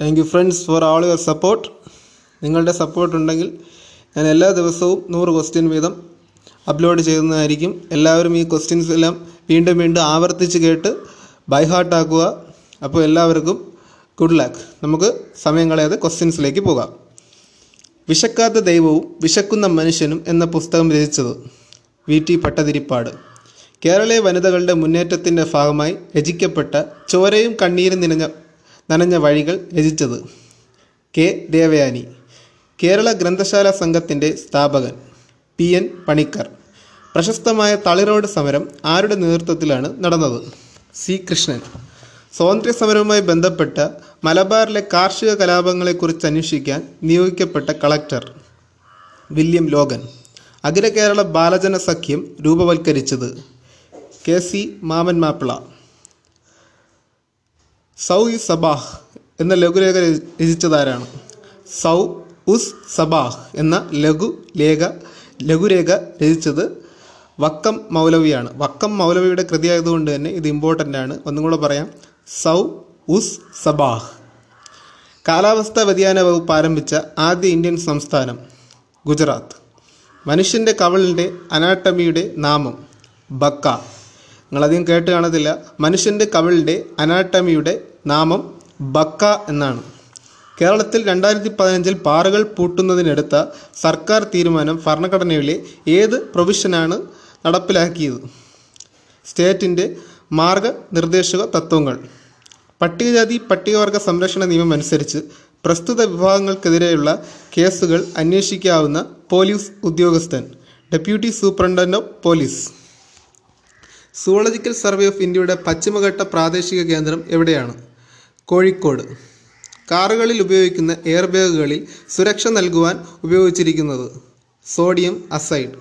Thank you friends for all your support. നിങ്ങളുടെ support ഉണ്ടെങ്കിൽ ഞാൻ എല്ലാ ദിവസവും നൂറ് ക്വസ്റ്റ്യൻ വീതം അപ്ലോഡ് ചെയ്യുന്നതായിരിക്കും. എല്ലാവരും ഈ ക്വസ്റ്റ്യൻസ് എല്ലാം വീണ്ടും വീണ്ടും ആവർത്തിച്ച് കേട്ട് ബൈ ഹാർട്ട് ആക്കുക. അപ്പോൾ എല്ലാവർക്കും ഗുഡ് ലക്ക് നമുക്ക് സമയം കളയാതെ ക്വസ്റ്റ്യൻസിലേക്ക് പോകാം. വിശക്കാത്ത ദൈവവും വിശക്കുന്ന മനുഷ്യനും എന്ന പുസ്തകം രചിച്ചത് വി ടി പട്ടതിരിപ്പാട്. കേരളീയ വനിതകളുടെ മുന്നേറ്റത്തിന്റെ ഭാഗമായി രചിക്കപ്പെട്ട ചോരയും കണ്ണീരും നിറഞ്ഞ നനഞ്ഞ വഴികൾ രചിച്ചത് കെ ദേവയാനി. കേരള ഗ്രന്ഥശാല സംഘത്തിന്റെ സ്ഥാപകൻ പി എൻ പണിക്കർ. പ്രശസ്തമായ തളിറോഡ് സമരം ആരുടെ നേതൃത്വത്തിലാണ് നടന്നത്? സി കൃഷ്ണൻ. സ്വാതന്ത്ര്യ സമരവുമായി ബന്ധപ്പെട്ട മലബാറിലെ കാർഷിക കലാപങ്ങളെക്കുറിച്ച് അന്വേഷിക്കാൻ നിയോഗിക്കപ്പെട്ട collector William Logan. Akhila Kerala Balajana Sakhyam രൂപവൽക്കരിച്ചത് K C മാമൻ മാപ്പിള. സൗ ഇ സബാഹ് എന്ന ലഘുലേഖ രചി- രചിച്ചതാരാണ്? സൗ ഉസ് സബാഹ് എന്ന ലഘുലേഖ ലഘുരേഖ രചിച്ചത് വക്കം മൗലവിയാണ്. വക്കം മൗലവിയുടെ കൃതിയായതുകൊണ്ട് തന്നെ ഇത് ഇമ്പോർട്ടന്റ് ആണ്. ഒന്നും കൂടെ പറയാം. സൗ ഉസ് സബാഹ്. കാലാവസ്ഥാ വ്യതിയാന വകുപ്പ് ആരംഭിച്ച ആദ്യ ഇന്ത്യൻ സംസ്ഥാനം ഗുജറാത്ത്. മനുഷ്യന്റെ കവളിന്റെ അനാട്ടമിയുടെ നാമം ബക്ക. നിങ്ങളധികം കേട്ട് കാണത്തില്ല. മനുഷ്യന്റെ കവിളിന്റെ അനാട്ടമിയുടെ നാമം ബക്ക എന്നാണ്. കേരളത്തിൽ രണ്ടായിരത്തി പതിനഞ്ചിൽ പാറകൾ പൂട്ടുന്നതിനെടുത്ത സർക്കാർ തീരുമാനം ഭരണഘടനയിലെ ഏത് പ്രൊവിഷനാണ് നടപ്പിലാക്കിയത്? സ്റ്റേറ്റിന്റെ മാർഗനിർദ്ദേശക തത്വങ്ങൾ. പട്ടികജാതി പട്ടികവർഗ സംരക്ഷണ നിയമം അനുസരിച്ച് പ്രസ്തുത വിഭാഗങ്ങൾക്കെതിരെയുള്ള കേസുകൾ അന്വേഷിക്കാവുന്ന പോലീസ് ഉദ്യോഗസ്ഥൻ deputy superintendent of police. Zoological survey of ഇന്ത്യയുടെ പശ്ചിമഘട്ട പ്രാദേശിക കേന്ദ്രം എവിടെയാണ്? കോഴിക്കോട്. കാറുകളിൽ ഉപയോഗിക്കുന്ന എയർ ബാഗുകളിൽ സുരക്ഷ നൽകുവാൻ ഉപയോഗിച്ചിരിക്കുന്നത് സോഡിയം അസൈഡ്.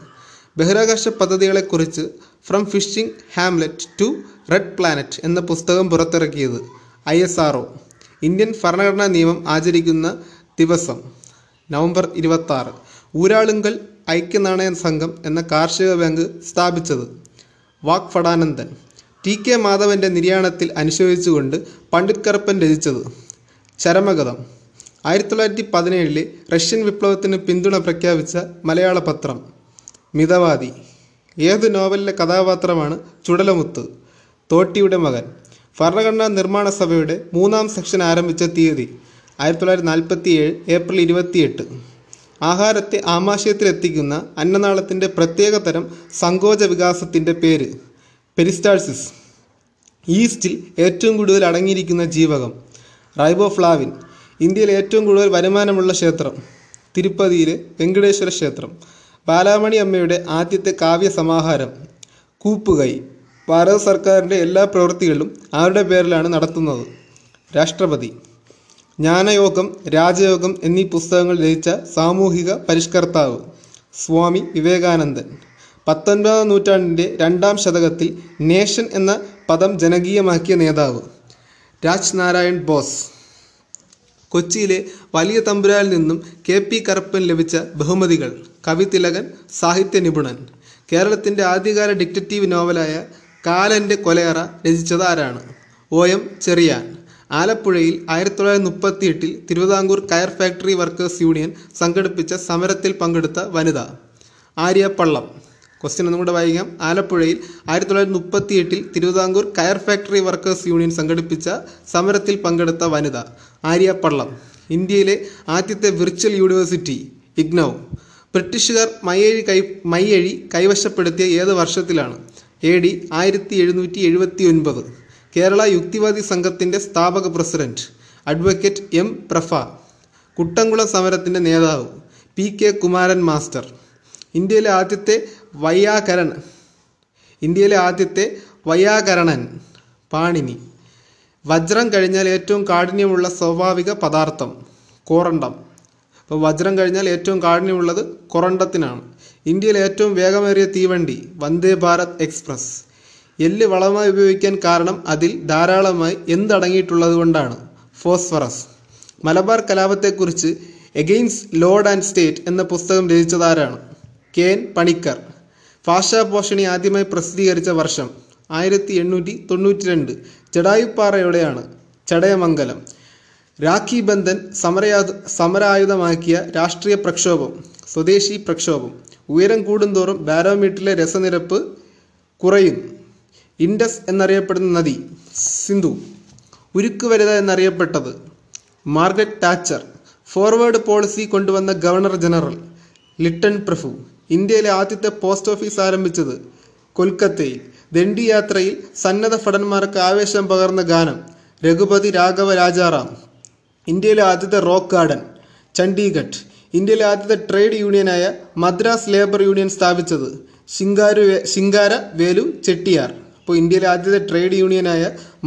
ബഹിരാകാശ പദ്ധതികളെക്കുറിച്ച് from fishing hamlet to red planet എന്ന പുസ്തകം പുറത്തിറക്കിയത് ഐ എസ് ആർ ഇന്ത്യൻ ഭരണഘടനാ നിയമം ആചരിക്കുന്ന ദിവസം നവംബർ ഇരുപത്തി ആറ് ഊരാളുങ്കൽ ഐക്യനാണയ സംഘം എന്ന കാർഷിക ബാങ്ക് സ്ഥാപിച്ചത് വാക് ഫടാനന്ദൻ ടി കെ മാധവന്റെ നിര്യാണത്തിൽ അനുശോചിച്ചുകൊണ്ട് പണ്ഡിറ്റ് കറുപ്പൻ രചിച്ചത്. ചരമഗതം ആയിരത്തി തൊള്ളായിരത്തി പതിനേഴിലെ റഷ്യൻ വിപ്ലവത്തിന് പിന്തുണ പ്രഖ്യാപിച്ച മലയാള പത്രം. മിതവാദി ഏത് നോവലിലെ കഥാപാത്രമാണ് ചുടലമുത്ത്? തോട്ടിയുടെ മകൻ ഭരണഘടനാ നിർമ്മാണ സഭയുടെ മൂന്നാം സെക്ഷൻ ആരംഭിച്ച തീയതി ആയിരത്തി തൊള്ളായിരത്തി നാൽപ്പത്തി ഏഴ് ഏപ്രിൽ ഇരുപത്തിയെട്ട്. ആഹാരത്തെ ആമാശയത്തിലെത്തിക്കുന്ന അന്നനാളത്തിന്റെ പ്രത്യേക തരം സങ്കോച വികാസത്തിന്റെ പേര്. പെരിസ്റ്റാൾസിസ്. ഈസ്റ്റിൽ ഏറ്റവും കൂടുതൽ അടങ്ങിയിരിക്കുന്ന ജീവകം. റൈബോഫ്ലാവിൻ. ഇന്ത്യയിൽ ഏറ്റവും കൂടുതൽ വരുമാനമുള്ള ക്ഷേത്രം. തിരുപ്പതിയിലെ വെങ്കടേശ്വര ക്ഷേത്രം. ബാലാമണി അമ്മയുടെ ആദ്യത്തെ കാവ്യ സമാഹാരം. കൂപ്പുകൈ. ഭാരത സർക്കാരിന്റെ എല്ലാ പ്രവൃത്തികളും ആരുടെ പേരിലാണ് നടത്തുന്നത്? രാഷ്ട്രപതി. ജ്ഞാനയോഗം രാജയോഗം എന്നീ പുസ്തകങ്ങൾ രചിച്ച സാമൂഹിക പരിഷ്കർത്താവ് സ്വാമി വിവേകാനന്ദൻ. പത്തൊൻപതാം നൂറ്റാണ്ടിന്റെ രണ്ടാം ശതകത്തിൽ നേഷൻ എന്ന പദം ജനകീയമാക്കിയ നേതാവ് രാജ് നാരായൺ ബോസ്. കൊച്ചിയിലെ വലിയ തമ്പുരാനിൽ നിന്നും കെ പി കറുപ്പൻ ലഭിച്ച ബഹുമതികൾ കവിതിലകൻ സാഹിത്യ നിപുണൻ. കേരളത്തിന്റെ ആദ്യകാല ഡിക്റ്ററ്റീവ് നോവലായ കാലന്റെ കൊലയറ രചിച്ചത് ആരാണ് ഒ. എം. ചെറിയാൻ. ആലപ്പുഴയിൽ ആയിരത്തി തൊള്ളായിരത്തി മുപ്പത്തി എട്ടിൽ തിരുവിതാംകൂർ കയർ ഫാക്ടറി വർക്കേഴ്സ് യൂണിയൻ സംഘടിപ്പിച്ച സമരത്തിൽ പങ്കെടുത്ത വനിത ആര്യ പള്ളം. ക്വസ്റ്റ്യൻ ഒന്നും കൂടെ വായിക്കാം. ആലപ്പുഴയിൽ ആയിരത്തി തൊള്ളായിരത്തി മുപ്പത്തി എട്ടിൽ തിരുവിതാംകൂർ കയർ ഫാക്ടറി വർക്കേഴ്സ് യൂണിയൻ സംഘടിപ്പിച്ച സമരത്തിൽ പങ്കെടുത്ത വനിത ആര്യ പള്ളം. ഇന്ത്യയിലെ ആദ്യത്തെ വിർച്വൽ യൂണിവേഴ്സിറ്റി ഇഗ്നൗ ബ്രിട്ടീഷുകാർ മയ്യഴി കൈ മയ്യഴി കൈവശപ്പെടുത്തിയ ഏത് വർഷത്തിലാണ്? എ ഡി ആയിരത്തി എഴുന്നൂറ്റി എഴുപത്തി ഒൻപത് കേരള യുക്തിവാദി സംഘത്തിന്റെ സ്ഥാപക president advocate M prof Kuttamkulam സമരത്തിന്റെ നേതാവ് പി കെ കുമാരൻ മാസ്റ്റർ ഇന്ത്യയിലെ ആദ്യത്തെ വൈയാകരൺ ഇന്ത്യയിലെ ആദ്യത്തെ വൈയാകരണൻ പാണിനി വജ്രം കഴിഞ്ഞാൽ ഏറ്റവും കാഠിന്യമുള്ള സ്വാഭാവിക പദാർത്ഥം കോറണ്ടം അപ്പോൾ വജ്രം കഴിഞ്ഞാൽ ഏറ്റവും കാഠിന്യമുള്ളത് കൊറണ്ടത്തിനാണ് ഇന്ത്യയിലെ ഏറ്റവും വേഗമേറിയ തീവണ്ടി വന്ദേ ഭാരത് എക്സ്പ്രസ്. എല്ല് വളമായി ഉപയോഗിക്കാൻ കാരണം അതിൽ ധാരാളമായി എന്തടങ്ങിയിട്ടുള്ളത് കൊണ്ടാണ് ഫോസ്ഫറസ്. മലബാർ കലാപത്തെക്കുറിച്ച് എഗെയിൻസ് ലോഡ് ആൻഡ് സ്റ്റേറ്റ് എന്ന പുസ്തകം രചിച്ചതാരാണ്? K N Panikkar. ഭാഷാപോഷണി ആദ്യമായി പ്രസിദ്ധീകരിച്ച വർഷം ആയിരത്തി എണ്ണൂറ്റി തൊണ്ണൂറ്റി രണ്ട് ജഡായുപ്പാറ ചടയമംഗലം. രാഖി ബന്ധൻ സമരയാ സമരായുധമാക്കിയ രാഷ്ട്രീയ പ്രക്ഷോഭം സ്വദേശി പ്രക്ഷോഭം. ഉയരം കൂടുന്തോറും ബാരോമീറ്ററിലെ രസനിരപ്പ് കുറയും ഇൻഡസ് എന്നറിയപ്പെടുന്ന നദി സിന്ധു. ഉരുക്ക് വനിത എന്നറിയപ്പെട്ടത് മാർഗരറ്റ് ടാച്ചർ ഫോർവേഡ് പോളിസി കൊണ്ടുവന്ന ഗവർണർ ജനറൽ ലിട്ടൺ പ്രഭു. ഇന്ത്യയിലെ ആദ്യത്തെ പോസ്റ്റ് ഓഫീസ് ആരംഭിച്ചത് കൊൽക്കത്തയിൽ. ദണ്ഡി യാത്രയിൽ സന്നദ്ധ ഭടന്മാർക്ക് ആവേശം പകർന്ന ഗാനം രഘുപതി രാഘവ രാജാറാം. ഇന്ത്യയിലെ ആദ്യത്തെ റോക്ക് ഗാർഡൻ ചണ്ഡീഗഡ്. ഇന്ത്യയിലെ ആദ്യത്തെ ട്രേഡ് യൂണിയനായ മദ്രാസ് ലേബർ യൂണിയൻ സ്ഥാപിച്ചത് ശിങ്കാരു ശിങ്കാര വേലു ചെട്ടിയാർ. അപ്പോൾ ഇന്ത്യയിലെ ആദ്യത്തെ ട്രേഡ് യൂണിയനായ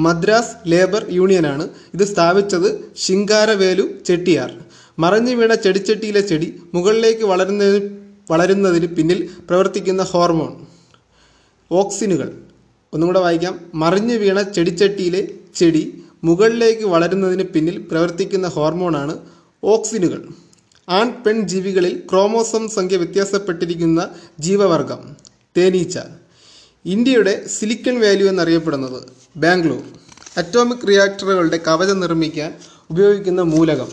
മദ്രാസ് ലേബർ യൂണിയനാണ് ഇത് സ്ഥാപിച്ചത് ശിങ്കാരവേലു ചെട്ടിയാർ. മറഞ്ഞു വീണ ചെടിച്ചട്ടിയിലെ ചെടി മുകളിലേക്ക് വളരുന്നതിന് വളരുന്നതിന് പിന്നിൽ പ്രവർത്തിക്കുന്ന ഹോർമോൺ. ഓക്സിനുകൾ. ഒന്നും കൂടെ വായിക്കാം. മറിഞ്ഞു വീണ ചെടിച്ചട്ടിയിലെ ചെടി മുകളിലേക്ക് വളരുന്നതിന് പിന്നിൽ പ്രവർത്തിക്കുന്ന ഹോർമോണാണ് ഓക്സിനുകൾ. ആൺ പെൺ ജീവികളിൽ ക്രോമോസോം സംഖ്യ വ്യത്യാസപ്പെട്ടിരിക്കുന്ന ജീവവർഗം തേനീച്ച. ഇന്ത്യയുടെ സിലിക്കൺ വാല്യൂ എന്നറിയപ്പെടുന്നത് ബാംഗ്ലൂർ. അറ്റോമിക് റിയാക്ടറുകളുടെ കവചം നിർമ്മിക്കാൻ ഉപയോഗിക്കുന്ന മൂലകം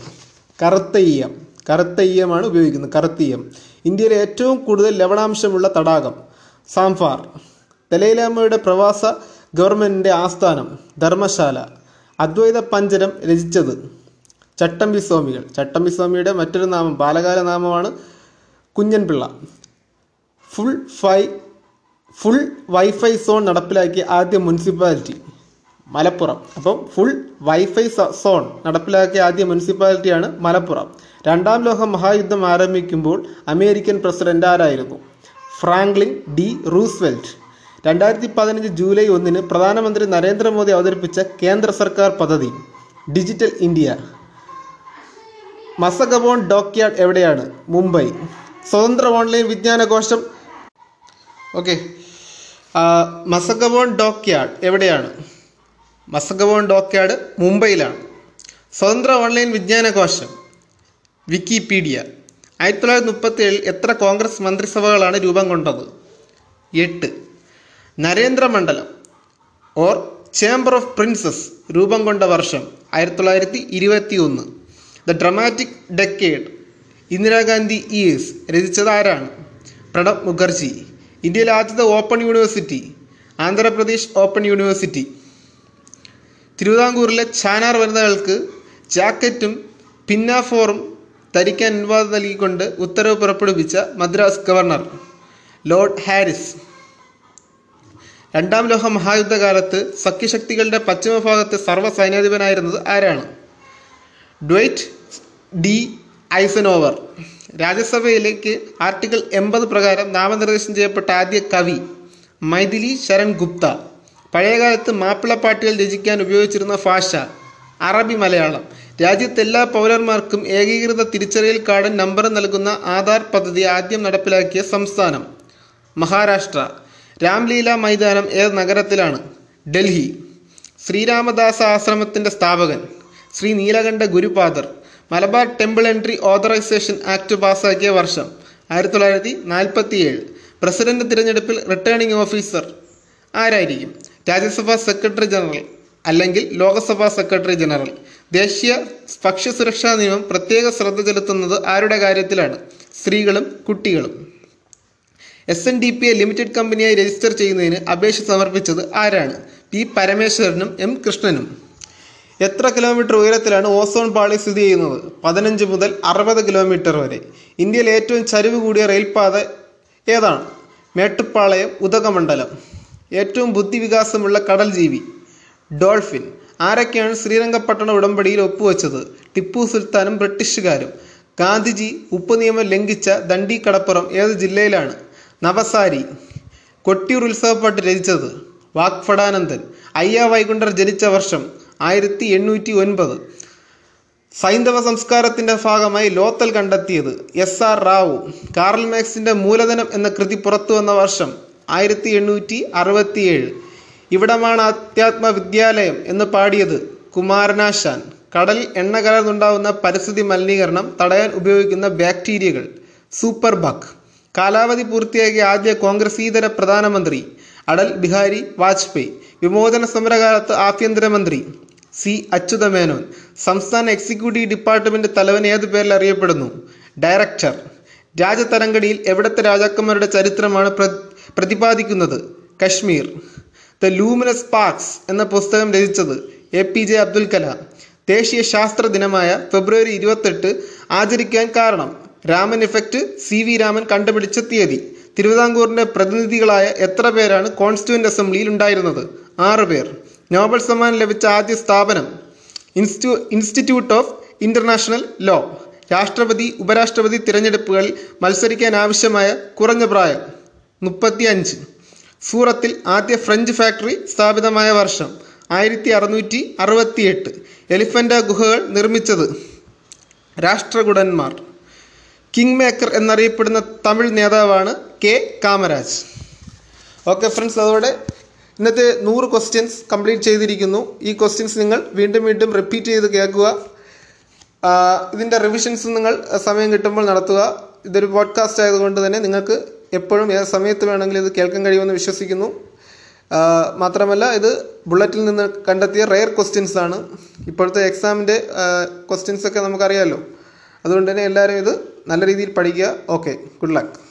കറുത്തയ്യം. കറുത്തയ്യമാണ് ഉപയോഗിക്കുന്നത്. കറുത്തീയം ഇന്ത്യയിലെ ഏറ്റവും കൂടുതൽ ലവണാംശമുള്ള തടാകം സാംഫാർ. ദലൈലാമയുടെ പ്രവാസ ഗവൺമെന്റിന്റെ ആസ്ഥാനം ധർമ്മശാല. അദ്വൈത പഞ്ചരം രചിച്ചത് ചട്ടമ്പി സ്വാമികൾ. ചട്ടമ്പി സ്വാമിയുടെ മറ്റൊരു നാമം ബാലകാല നാമമാണ് Kunjan Pillai. Full fi full wifi zone നടപ്പിലാക്കിയ ആദ്യ മുനിസിപ്പാലിറ്റി മലപ്പുറം. അപ്പം ഫുൾ വൈഫൈ സോൺ നടപ്പിലാക്കിയ ആദ്യ മുനിസിപ്പാലിറ്റിയാണ് മലപ്പുറം. രണ്ടാം ലോക മഹായുദ്ധം ആരംഭിക്കുമ്പോൾ അമേരിക്കൻ പ്രസിഡന്റ് ആരായിരുന്നു? Franklin D Roosevelt. രണ്ടായിരത്തി പതിനഞ്ച് ജൂലൈ ഒന്നിന് പ്രധാനമന്ത്രി നരേന്ദ്രമോദി അവതരിപ്പിച്ച കേന്ദ്ര സർക്കാർ പദ്ധതി ഡിജിറ്റൽ ഇന്ത്യ മസഗബോൺ ഡോക്യാർഡ് എവിടെയാണ്? മുംബൈ. സ്വതന്ത്ര ഓൺലൈൻ വിജ്ഞാനകോശം. ഓക്കെ മസഗബോൺ ഡോക്യാർഡ് എവിടെയാണ്? മസഗവോൺ ഡോക്യാർഡ് മുംബൈയിലാണ്. സ്വതന്ത്ര ഓൺലൈൻ വിജ്ഞാനകോശം വിക്കിപീഡിയ. ആയിരത്തി തൊള്ളായിരത്തി മുപ്പത്തി ഏഴിൽ എത്ര കോൺഗ്രസ് മന്ത്രിസഭകളാണ് രൂപം കൊണ്ടത്? എട്ട്. നരേന്ദ്രമണ്ഡലം ഓർ ചേംബർ ഓഫ് പ്രിൻസസ് രൂപം കൊണ്ട വർഷം ആയിരത്തി തൊള്ളായിരത്തി ഇരുപത്തി ഒന്ന് the dramatic decade Indira Gandhi years രചിച്ചത് ആരാണ്? പ്രണബ് മുഖർജി. ഇന്ത്യയിലെ ആദ്യത്തെ open university Andhra Pradesh open university. തിരുവിതാംകൂറിലെ ചാനാർ വനിതകൾക്ക് ജാക്കറ്റും പിന്നാഫോറും ധരിക്കാൻ അനുവാദം നൽകിക്കൊണ്ട് ഉത്തരവ് പുറപ്പെടുവിച്ച മദ്രാസ് ഗവർണർ ലോർഡ് ഹാരിസ്. രണ്ടാം ലോക മഹായുദ്ധകാലത്ത് സഖ്യശക്തികളുടെ പശ്ചിമഭാഗത്ത് സർവസൈന്യാധിപനായിരുന്നത് ആരാണ്? Dwight D Eisenhower. രാജ്യസഭയിലേക്ക് ആർട്ടിക്കിൾ എൺപത് പ്രകാരം നാമനിർദ്ദേശം ചെയ്യപ്പെട്ട ആദ്യ കവി മൈഥിലി ശരൺ ഗുപ്ത. പഴയകാലത്ത് മാപ്പിളപ്പാട്ടുകൾ രചിക്കാൻ ഉപയോഗിച്ചിരുന്ന ഭാഷ അറബി മലയാളം. രാജ്യത്തെ എല്ലാ പൗരന്മാർക്കും ഏകീകൃത തിരിച്ചറിയൽ കാർഡ് നമ്പർ നൽകുന്ന ആധാർ പദ്ധതി ആദ്യം നടപ്പിലാക്കിയ സംസ്ഥാനം മഹാരാഷ്ട്ര. രാംലീല മൈതാനം ഏത് നഗരത്തിലാണ് ഡൽഹി. ശ്രീരാമദാസ ആശ്രമത്തിന്റെ സ്ഥാപകൻ Sree Neelakanta Gurupadar. Malabar temple entry authorisation act പാസാക്കിയ വർഷം ആയിരത്തി തൊള്ളായിരത്തി നാൽപ്പത്തി ഏഴ് പ്രസിഡന്റ് തിരഞ്ഞെടുപ്പിൽ റിട്ടേണിംഗ് ഓഫീസർ ആരായിരിക്കും? രാജ്യസഭാ സെക്രട്ടറി ജനറൽ അല്ലെങ്കിൽ ലോകസഭാ സെക്രട്ടറി ജനറൽ? ദേശീയ ഭക്ഷ്യസുരക്ഷാ നിയമം പ്രത്യേക ശ്രദ്ധ ചെലുത്തുന്നത് ആരുടെ കാര്യത്തിലാണ്? സ്ത്രീകളും കുട്ടികളും. S N D P A limited കമ്പനിയായി register ചെയ്യുന്നതിന് അപേക്ഷ സമർപ്പിച്ചത് ആരാണ്? പി പരമേശ്വരനും എം കൃഷ്ണനും. എത്ര കിലോമീറ്റർ ഉയരത്തിലാണ് ഓസോൺ പാളി സ്ഥിതി ചെയ്യുന്നത്? പതിനഞ്ച് മുതൽ അറുപത് കിലോമീറ്റർ വരെ. ഇന്ത്യയിലെ ഏറ്റവും ചരിവ് കൂടിയ റെയിൽപാത ഏതാണ്? മേട്ടുപ്പാളയം ഉദകമണ്ഡലം. ഏറ്റവും ബുദ്ധിവികാസമുള്ള കടൽ ജീവി ഡോൾഫിൻ. ആരൊക്കെയാണ് ശ്രീരംഗപട്ടണ ഉടമ്പടിയിൽ ഒപ്പുവെച്ചത്? ടിപ്പു സുൽത്താനും ബ്രിട്ടീഷുകാരും. ഗാന്ധിജി ഉപ്പ് നിയമം ലംഘിച്ച ദണ്ഡി കടപ്പുറം ഏത് ജില്ലയിലാണ്? നവസാരി. കൊട്ടിയൂർ ഉത്സവപ്പാട്ട് രചിച്ചത് വാഗ്ഫടാനന്ദൻ അയ്യ വൈകുണ്ഠർ ജനിച്ച വർഷം ആയിരത്തി എണ്ണൂറ്റി ഒൻപത് സൈന്ധവ സംസ്കാരത്തിന്റെ ഭാഗമായി ലോത്തൽ കണ്ടെത്തിയത് എസ് ആർ റാവു. കാർൽ മാക്സിന്റെ മൂലധനം എന്ന കൃതി പുറത്തു വന്ന വർഷം ആയിരത്തി എണ്ണൂറ്റി അറുപത്തിയേഴ് ഇവിടമാണ് അധ്യാത്മ വിദ്യാലയം എന്ന് പാടിയത് കുമാരനാശാൻ. കടൽ എണ്ണ കലർന്നുണ്ടാവുന്ന പരിസ്ഥിതി മലിനീകരണം തടയാൻ ഉപയോഗിക്കുന്ന ബാക്ടീരിയകൾ. Super bug. കാലാവധി പൂർത്തിയാക്കിയ ആദ്യ കോൺഗ്രസീതര പ്രധാനമന്ത്രി അടൽ ബിഹാരി വാജ്പേയി. വിമോചന സമരകാലത്ത് ആഭ്യന്തരമന്ത്രി. സി അച്യുതമേനോൻ. സംസ്ഥാന എക്സിക്യൂട്ടീവ് ഡിപ്പാർട്ട്മെന്റ് തലവൻ ഏത് പേരിൽ അറിയപ്പെടുന്നു? ഡയറക്ടർ. രാജതരംഗടിയിൽ എവിടത്തെ രാജാക്കന്മാരുടെ ചരിത്രമാണ് പ്രതിപാദിക്കുന്നത്? കശ്മീർ. ദ ലൂമിനസ് പാർക്സ് എന്ന പുസ്തകം രചിച്ചത് A P J Abdul Kalam. ദേശീയ ശാസ്ത്ര ദിനമായ ഫെബ്രുവരി ഇരുപത്തെട്ട് ആചരിക്കാൻ കാരണം. Raman effect C V Raman കണ്ടുപിടിച്ച തീയതി. തിരുവിതാംകൂറിന്റെ പ്രതിനിധികളായ എത്ര പേരാണ് കോൺസ്റ്റിറ്റ്യൂന്റ് അസംബ്ലിയിൽ ഉണ്ടായിരുന്നത്? ആറ് പേർ. നോബൽ സമ്മാനം ലഭിച്ച ആദ്യ സ്ഥാപനം insti institute of international law. രാഷ്ട്രപതി ഉപരാഷ്ട്രപതി തിരഞ്ഞെടുപ്പുകളിൽ മത്സരിക്കാൻ ആവശ്യമായ കുറഞ്ഞ പ്രായം മുപ്പത്തി അഞ്ച് സൂറത്തിൽ ആദ്യ ഫ്രഞ്ച് ഫാക്ടറി സ്ഥാപിതമായ വർഷം ആയിരത്തി അറുന്നൂറ്റി അറുപത്തി എട്ട് എലിഫന്റ ഗുഹകൾ നിർമ്മിച്ചത് രാഷ്ട്രകുടന്മാർ. കിങ് മേക്കർ എന്നറിയപ്പെടുന്ന തമിഴ് നേതാവാണ് കെ. കാമരാജ്. ഓക്കെ ഫ്രണ്ട്സ് അതോടെ ഇന്നത്തെ നൂറ് ക്വസ്റ്റ്യൻസ് കംപ്ലീറ്റ് ചെയ്തിരിക്കുന്നു. ഈ ക്വസ്റ്റ്യൻസ് നിങ്ങൾ വീണ്ടും വീണ്ടും റിപ്പീറ്റ് ചെയ്ത് കേൾക്കുക. ഇതിന്റെ റിവിഷൻസ് നിങ്ങൾ സമയം കിട്ടുമ്പോൾ നടത്തുക. ഇതൊരു പോഡ്കാസ്റ്റ് ആയതുകൊണ്ട് തന്നെ നിങ്ങൾക്ക് എപ്പോഴും ഏത് സമയത്ത് വേണമെങ്കിലും ഇത് കേൾക്കാൻ കഴിയുമെന്ന് വിശ്വസിക്കുന്നു. മാത്രമല്ല ഇത് ബുള്ളറ്റിൽ നിന്ന് കണ്ടെത്തിയ റെയർ ക്വസ്റ്റ്യൻസ് ആണ്. ഇപ്പോഴത്തെ എക്സാമിന്റെ ക്വസ്റ്റ്യൻസ് ഒക്കെ നമുക്കറിയാമല്ലോ അതുകൊണ്ട് തന്നെ എല്ലാവരും ഇത് നല്ല രീതിയിൽ പഠിക്കുക. Okay good luck